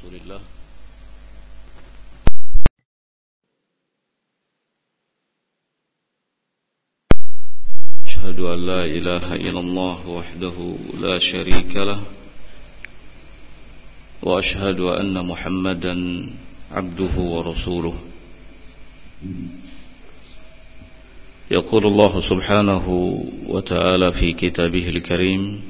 رسول الله. أشهد أن لا إله إلا الله وحده لا شريك له وأشهد أن محمدا عبده ورسوله. يقول الله سبحانه وتعالى في كتابه الكريم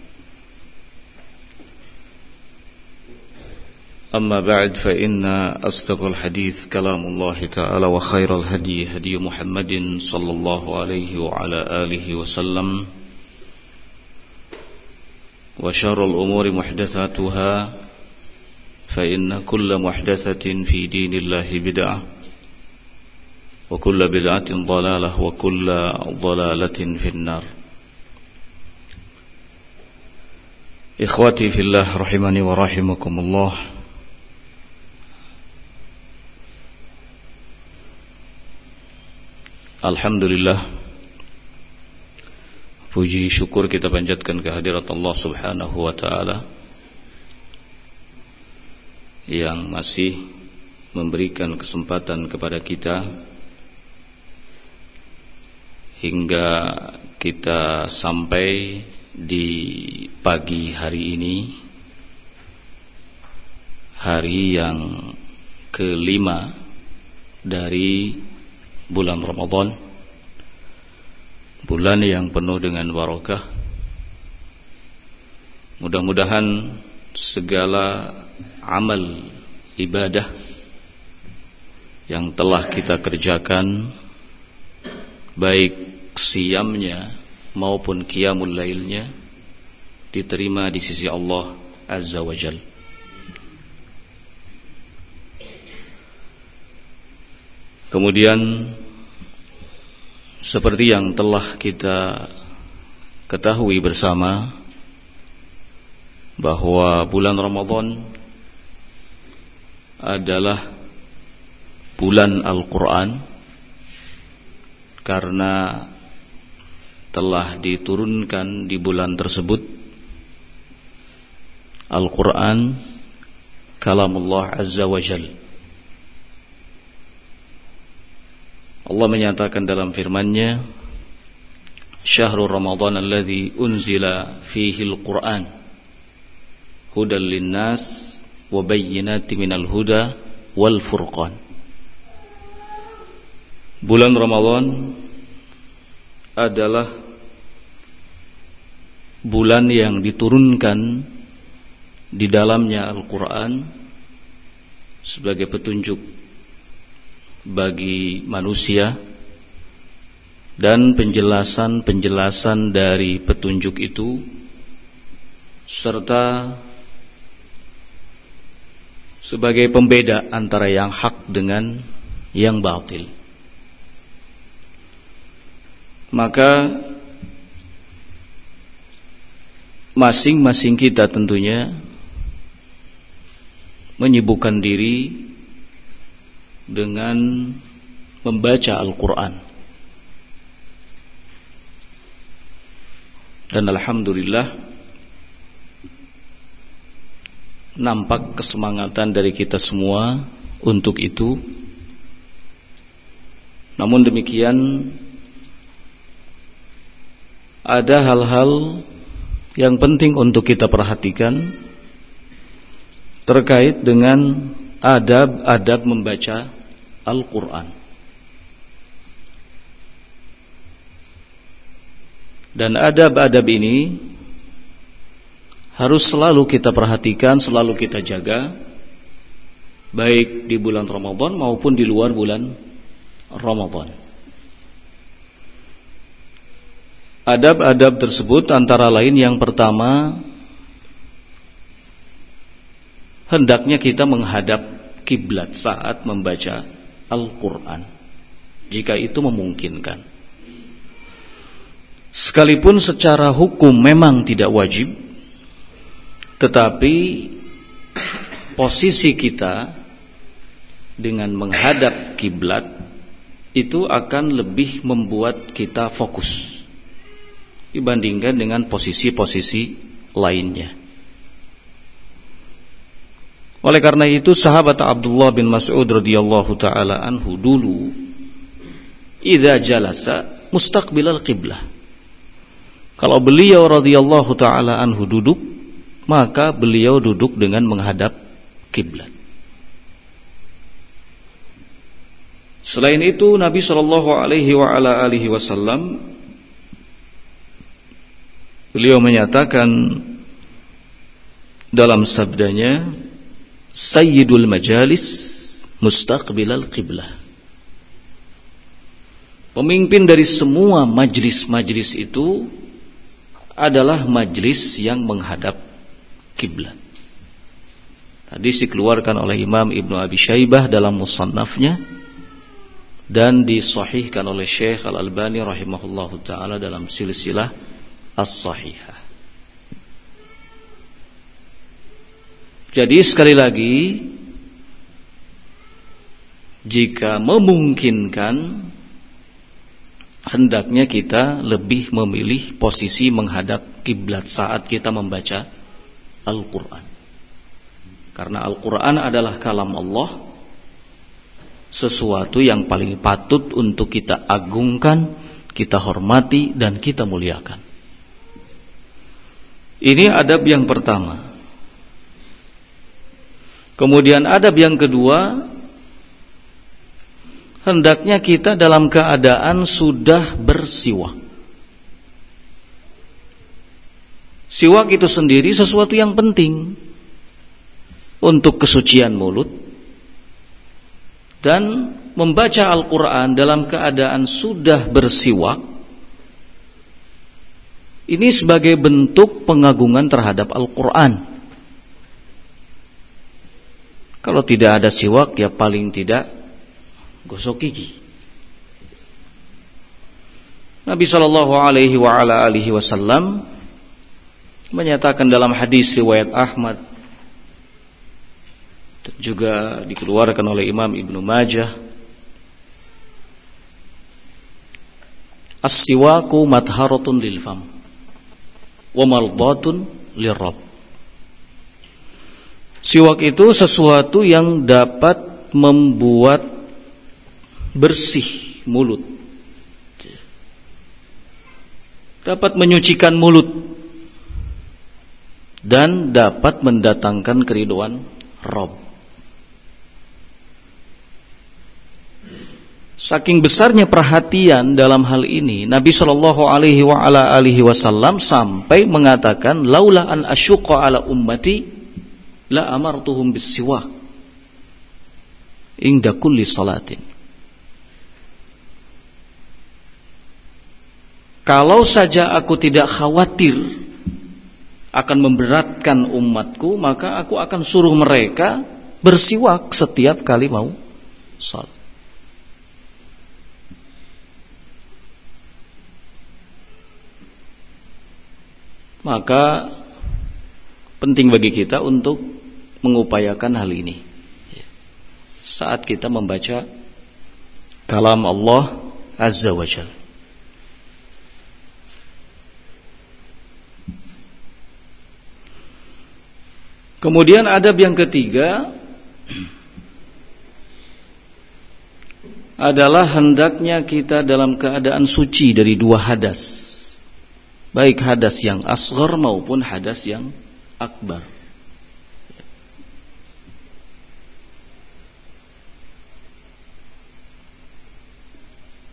أما بعد فإن أصدق الحديث كلام الله تعالى وخير الهدي هدي محمد صلى الله عليه وعلى آله وسلم وشر الأمور محدثاتها فإن كل محدثة في دين الله بدعة وكل بدعة ضلالة وكل ضلالة في النار. إخواتي في الله رحمني ورحمكم الله. Alhamdulillah. Puji syukur kita panjatkan kehadirat Allah subhanahu wa ta'ala Yang masih memberikan kesempatan kepada kita Hingga kita sampai di pagi hari ini Hari yang kelima dari bulan Ramadan. Bulan yang penuh dengan barakah mudah-mudahan segala amal ibadah yang telah kita kerjakan baik siamnya maupun qiyamul lailnya diterima di sisi Allah Azza wa Jalla Kemudian seperti yang telah kita ketahui bersama bahwa bulan Ramadan adalah bulan Al-Quran karena telah diturunkan di bulan tersebut Al-Quran kalamullah Azza wa Jalla Allah menyatakan dalam firman-Nya Syahrul Ramadan alladzi unzila fihi al-Qur'an hudan linnas wa bayyinatin minal huda wal furqan. Bulan Ramadan adalah bulan yang diturunkan di dalamnya Al-Qur'an sebagai petunjuk bagi manusia dan penjelasan-penjelasan dari petunjuk itu serta sebagai pembeda antara yang hak dengan yang batil. Maka masing-masing kita tentunya menyibukkan diri dengan membaca Al-Quran. Dan Alhamdulillah nampak kesemangatan dari kita semua untuk itu. Namun demikian ada hal-hal yang penting untuk kita perhatikan terkait dengan adab-adab membaca Al-Quran Dan adab-adab ini harus selalu kita perhatikan, selalu kita jaga baik di bulan Ramadan maupun di luar bulan Ramadan. Adab-adab tersebut antara lain yang pertama hendaknya kita menghadap kiblat saat membaca Al-Qur'an jika itu memungkinkan. Sekalipun secara hukum memang tidak wajib tetapi posisi kita dengan menghadap kiblat itu akan lebih membuat kita fokus dibandingkan dengan posisi-posisi lainnya. Oleh karena itu sahabat Abdullah bin Mas'ud radhiyallahu taala anhu dulu idza jalasa mustaqbilal qiblah. Kalau beliau radhiyallahu taala anhu duduk, maka beliau duduk dengan menghadap kiblat. Selain itu Nabi Shallallahu Alaihi wa ala alihi Wasallam beliau menyatakan dalam sabdanya Sayyidul Majalis mustaqbilal qiblah. Pemimpin dari semua majlis-majlis itu adalah majlis yang menghadap kiblat. Hadis dikeluarkan oleh Imam Ibnu Abi Syaibah dalam musannafnya dan disahihkan oleh Syekh Al-Albani rahimahullahu taala dalam silsilah as-sahihah. Jadi sekali lagi jika memungkinkan hendaknya kita lebih memilih posisi menghadap kiblat saat kita membaca Al-Qur'an. Karena Al-Qur'an adalah kalam Allah sesuatu yang paling patut untuk kita agungkan, kita hormati dan kita muliakan. Ini adab yang pertama. Kemudian adab yang kedua, hendaknya kita dalam keadaan sudah bersiwak. Siwak itu sendiri sesuatu yang penting untuk kesucian mulut, dan membaca Al-Quran dalam keadaan sudah bersiwak ini sebagai bentuk pengagungan terhadap Al-Quran kalau tidak ada siwak ya paling tidak gosok gigi. Nabi Shallallahu Alaihi Wasallam menyatakan dalam hadis riwayat Ahmad dan juga dikeluarkan oleh Imam Ibnu Majah As-siwaku madharatun lil fam wa mardatun lirab Siwak itu sesuatu yang dapat membuat bersih mulut dapat menyucikan mulut dan dapat mendatangkan keriduan Rob. Saking besarnya perhatian dalam hal ini, Nabi Shallallahu Alaihi Wasallam sampai mengatakan, "Laula an ala ummati, la amartuhum bisiwak inda kulli salatin." Kalau saja aku tidak khawatir akan memberatkan umatku, maka aku akan suruh mereka bersiwak setiap kali mau salat. maka penting bagi kita untuk mengupayakan hal ini saat kita membaca kalam Allah Azza wa Jal. Kemudian adab yang ketiga adalah hendaknya kita dalam keadaan suci dari dua hadas baik hadas yang asghar maupun hadas yang akbar.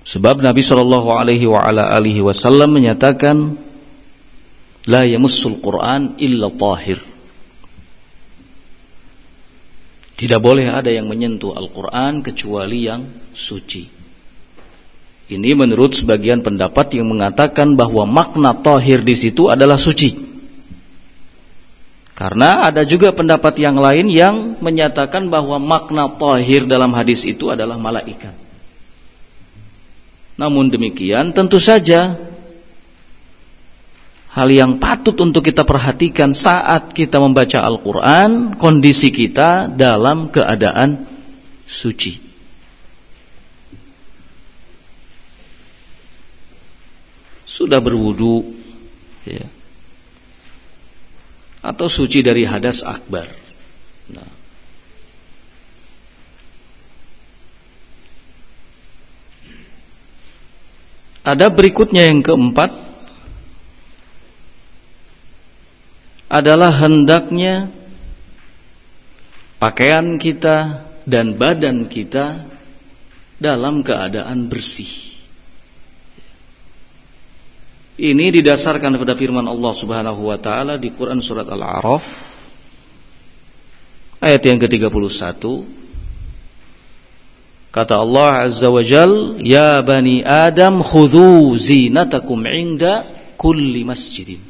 Sebab Nabi Shallallahu Alaihi Wasallam menyatakan, la yamussul Quran illa tahir. Tidak boleh ada yang menyentuh Al-Quran kecuali yang suci. Ini menurut sebagian pendapat yang mengatakan bahwa makna tahir di situ adalah suci. Karena ada juga pendapat yang lain yang menyatakan bahwa makna tahir dalam hadis itu adalah malaikat. Namun demikian tentu saja hal yang patut untuk kita perhatikan saat kita membaca Al-Quran, kondisi kita dalam keadaan suci. Sudah berwudu, ya. atau suci dari hadas akbar. Ada berikutnya yang keempat adalah hendaknya pakaian kita dan badan kita dalam keadaan bersih. Ini didasarkan pada firman Allah Subhanahu wa taala di Quran surat Al-A'raf ayat yang ke-31. Kata Allah Azza wa Jal, "Ya bani Adam khudhu zinatakum 'inda kulli masjidin."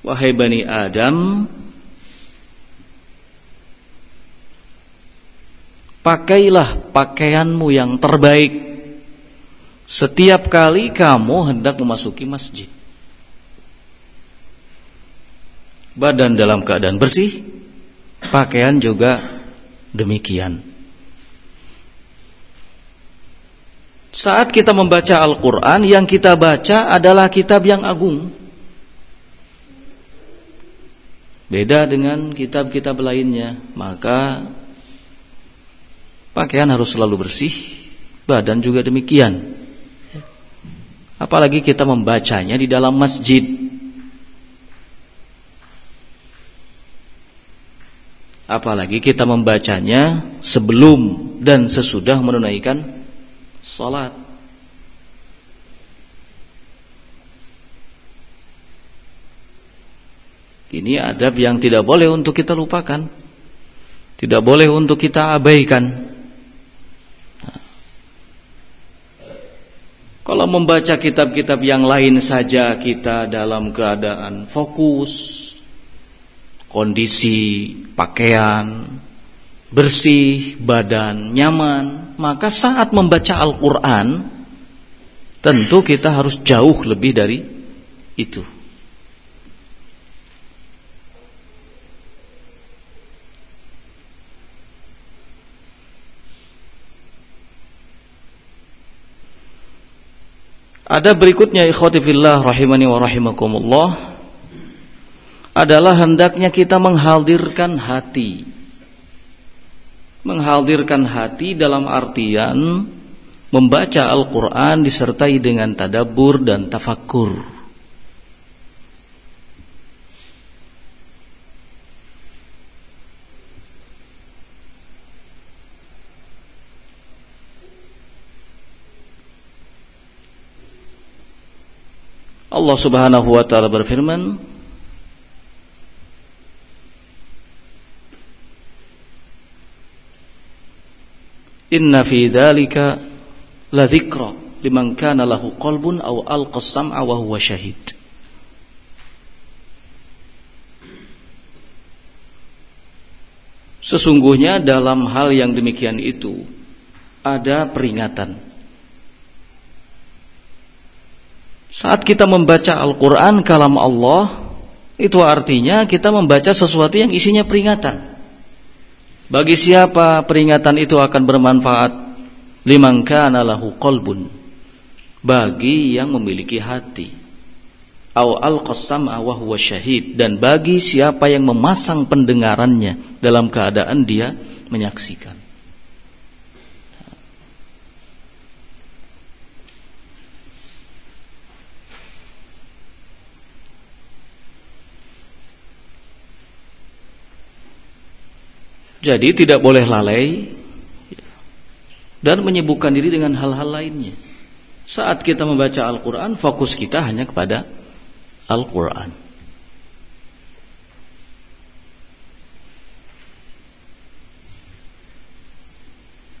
Wahai Bani Adam Pakailah pakaianmu yang terbaik Setiap kali kamu hendak memasuki masjid Badan dalam keadaan bersih Pakaian juga demikian Saat kita membaca Al-Quran Yang kita baca adalah kitab yang agung Beda dengan kitab-kitab lainnya, maka pakaian harus selalu bersih, badan juga demikian. Apalagi kita membacanya di dalam masjid. Apalagi kita membacanya sebelum dan sesudah menunaikan salat. Ini adab yang tidak boleh untuk kita lupakan. Tidak boleh untuk kita abaikan. Kalau membaca kitab-kitab yang lain saja kita dalam keadaan fokus, kondisi pakaian, bersih, badan nyaman, maka saat membaca Al-Quran, tentu kita harus jauh lebih dari itu. Ada berikutnya ikhwati fillah rahimani wa rahimakumullah adalah hendaknya kita menghadirkan hati. Menghadirkan hati dalam artian membaca Al-Qur'an disertai dengan tadabbur dan tafakkur. Allah Subhanahu wa taala berfirman Inna fi dzalika la dzikra liman kana lahu qalbun aw alqa sam'a wa huwa syahid Sesungguhnya dalam hal yang demikian itu ada peringatan. Saat kita membaca Al-Quran kalam Allah Itu artinya kita membaca sesuatu yang isinya peringatan Bagi siapa peringatan itu akan bermanfaat? Liman kana lahu qalbun. Bagi yang memiliki hati. Au al-qassam wa syahid. Dan bagi siapa yang memasang pendengarannya Dalam keadaan dia menyaksikan Jadi tidak boleh lalai dan menyibukkan diri dengan hal-hal lainnya. Saat kita membaca Al-Quran, fokus kita hanya kepada Al-Quran.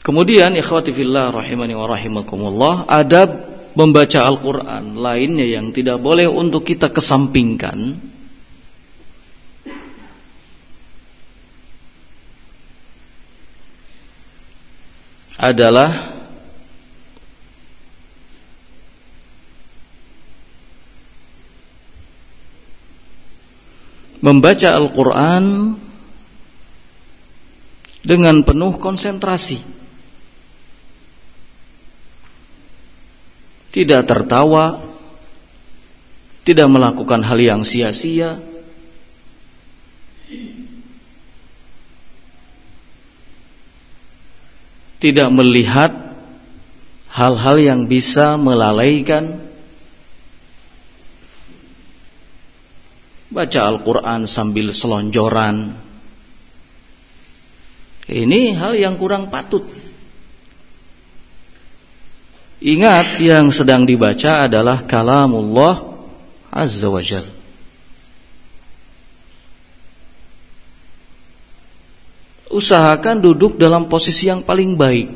Kemudian ikhwati fillah rahimani wa rahimakumullah, adab membaca Al-Qur'an lainnya yang tidak boleh untuk kita kesampingkan adalah membaca Al-Quran dengan penuh konsentrasi. Tidak tertawa, tidak melakukan hal yang sia-sia, tidak melihat hal-hal yang bisa melalaikan baca Al-Quran sambil selonjoran. Ini hal yang kurang patut. Ingat yang sedang dibaca adalah kalamullah azza wa Usahakan duduk dalam posisi yang paling baik.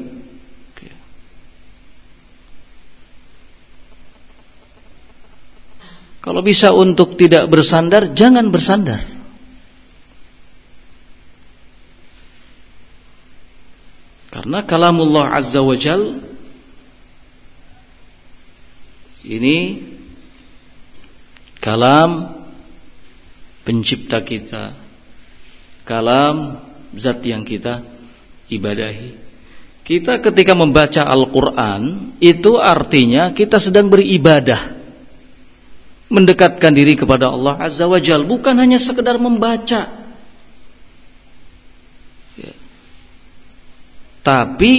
Kalau bisa untuk tidak bersandar, jangan bersandar. Karena kalamullah azza wa jal ini kalam pencipta kita, kalam zat yang kita ibadahi. Kita ketika membaca Al-Quran Itu artinya kita sedang beribadah mendekatkan diri kepada Allah Azza wa Jal bukan hanya sekedar membaca ya. tapi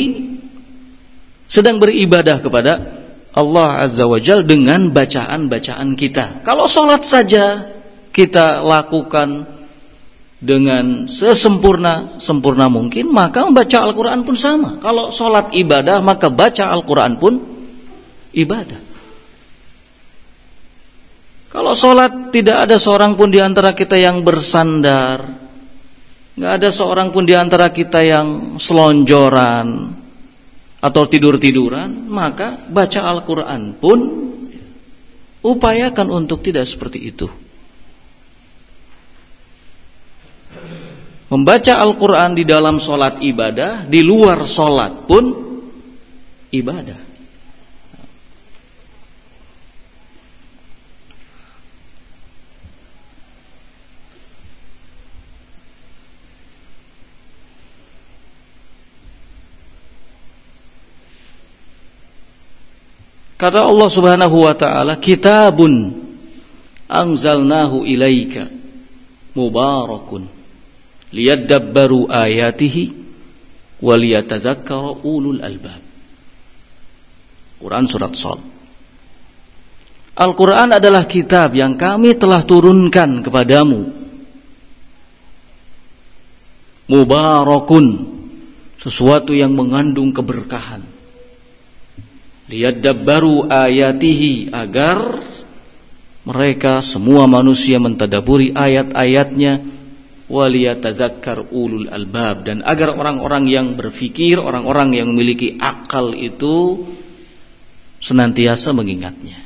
sedang beribadah kepada Allah Azza wa Jal dengan bacaan-bacaan kita kalau sholat saja kita lakukan dengan sesempurna sempurna mungkin maka membaca Al-Quran pun sama. Kalau sholat ibadah maka baca Al-Quran pun ibadah. Kalau sholat tidak ada seorang pun di antara kita yang bersandar, nggak ada seorang pun di antara kita yang selonjoran atau tidur tiduran, maka baca Al-Quran pun upayakan untuk tidak seperti itu. Membaca Al-Quran di dalam sholat ibadah, di luar sholat pun ibadah. Kata Allah Subhanahu wa taala, "Kitabun anzalnahu ilaika mubarakun liyadabbaru ayatihi wa ulul albab." Quran surat Shad. Al-Quran adalah kitab yang kami telah turunkan kepadamu. Mubarakun, sesuatu yang mengandung keberkahan liyadabbaru ayatihi agar mereka semua manusia mentadaburi ayat-ayatnya waliyatadzakkar ulul albab dan agar orang-orang yang berfikir, orang-orang yang memiliki akal itu senantiasa mengingatnya.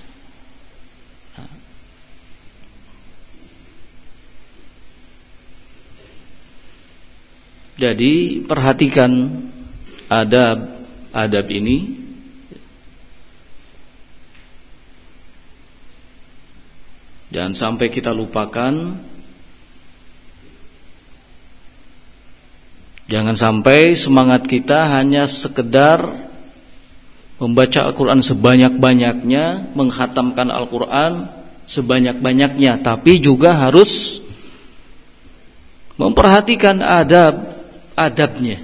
Jadi perhatikan adab adab ini Jangan sampai kita lupakan Jangan sampai semangat kita hanya sekedar membaca Al-Quran sebanyak-banyaknya, menghatamkan Al-Quran sebanyak-banyaknya, tapi juga harus memperhatikan adab adabnya.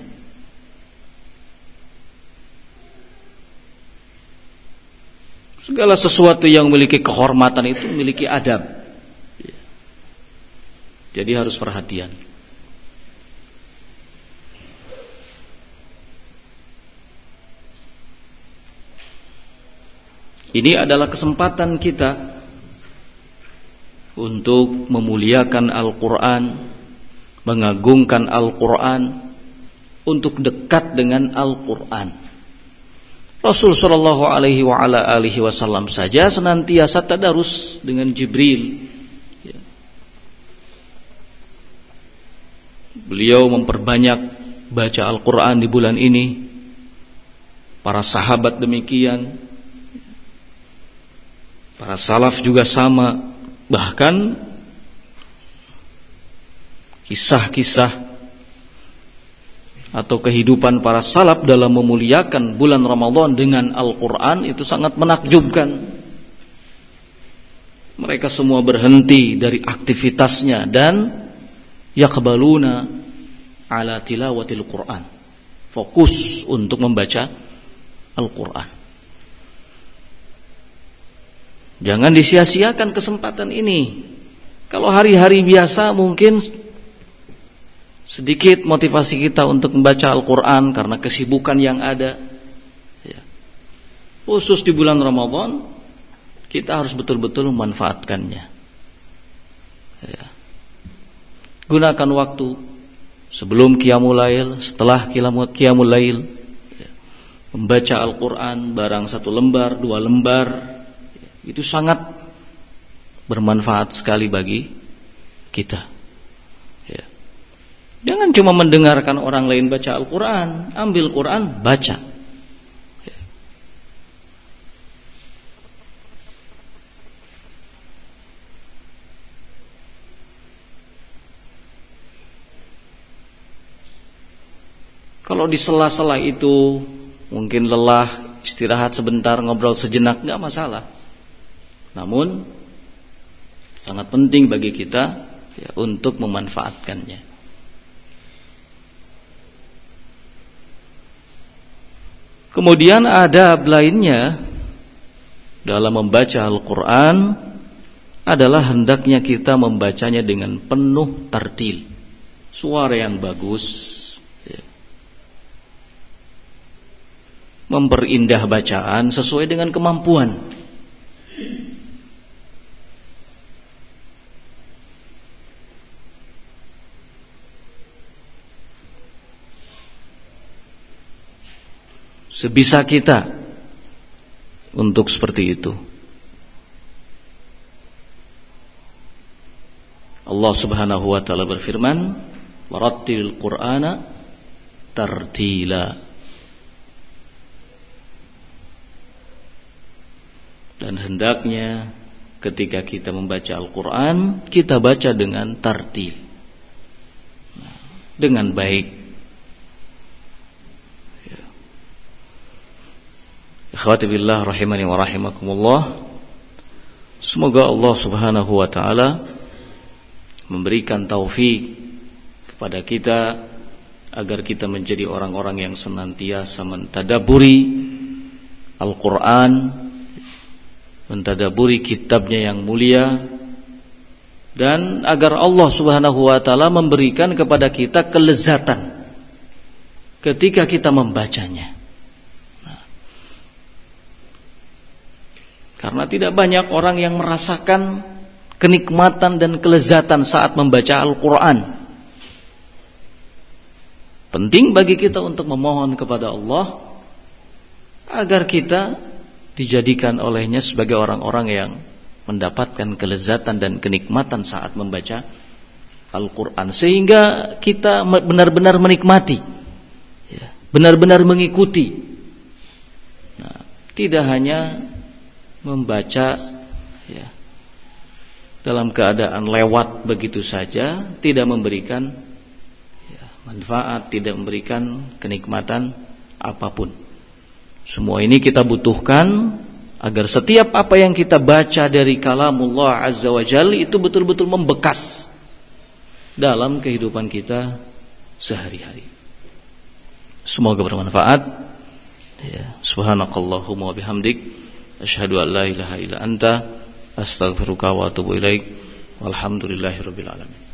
Segala sesuatu yang memiliki kehormatan itu memiliki adab. Jadi harus perhatian. Ini adalah kesempatan kita untuk memuliakan Al-Quran, mengagungkan Al-Quran, untuk dekat dengan Al-Quran. Rasul Shallallahu Alaihi Wasallam saja senantiasa tadarus dengan Jibril. Ya. Beliau memperbanyak baca Al-Quran di bulan ini. Para sahabat demikian, Para salaf juga sama. Bahkan kisah-kisah atau kehidupan para salaf dalam memuliakan bulan Ramadan dengan Al-Quran itu sangat menakjubkan. Mereka semua berhenti dari aktivitasnya dan yakbaluna ala tilawatil Quran. Fokus untuk membaca Al-Quran. Jangan disia-siakan kesempatan ini. Kalau hari-hari biasa mungkin sedikit motivasi kita untuk membaca Al-Quran karena kesibukan yang ada. Ya. Khusus di bulan Ramadan, kita harus betul-betul memanfaatkannya. Ya. Gunakan waktu sebelum Qiyamul Lail, setelah Qiyamul Lail, ya. membaca Al-Quran barang satu lembar, dua lembar, itu sangat bermanfaat sekali bagi kita. Ya. Jangan cuma mendengarkan orang lain baca Al-Quran, ambil Quran, baca. Ya. Kalau di sela-sela itu mungkin lelah, istirahat sebentar, ngobrol sejenak, nggak masalah. Namun sangat penting bagi kita ya, untuk memanfaatkannya. Kemudian ada lainnya dalam membaca Al-Quran adalah hendaknya kita membacanya dengan penuh tertil, suara yang bagus, ya. memperindah bacaan sesuai dengan kemampuan. Sebisa kita untuk seperti itu. Allah Subhanahu wa taala berfirman, "Warattilil Qur'ana tartila." Dan hendaknya ketika kita membaca Al-Qur'an, kita baca dengan tartil. Dengan baik Ikhwati billah rahimani wa rahimakumullah. Semoga Allah Subhanahu wa taala memberikan taufik kepada kita agar kita menjadi orang-orang yang senantiasa mentadaburi Al-Qur'an, mentadaburi kitabnya yang mulia dan agar Allah Subhanahu wa taala memberikan kepada kita kelezatan ketika kita membacanya. Karena tidak banyak orang yang merasakan kenikmatan dan kelezatan saat membaca Al-Quran. Penting bagi kita untuk memohon kepada Allah agar kita dijadikan olehnya sebagai orang-orang yang mendapatkan kelezatan dan kenikmatan saat membaca Al-Quran sehingga kita benar-benar menikmati, ya, benar-benar mengikuti. Nah, tidak hanya membaca ya, dalam keadaan lewat begitu saja tidak memberikan ya, manfaat, tidak memberikan kenikmatan apa pun. Semua ini kita butuhkan agar setiap apa yang kita baca dari kalamullah azza wa jalla itu betul-betul membekas dalam kehidupan kita sehari-hari. Semoga bermanfaat. Ya, subhanakallahumma bihamdik Asyhadu an la ilaha illa anta astaghfiruka wa atubu ilaik. Walhamdulillahirabbil alamin.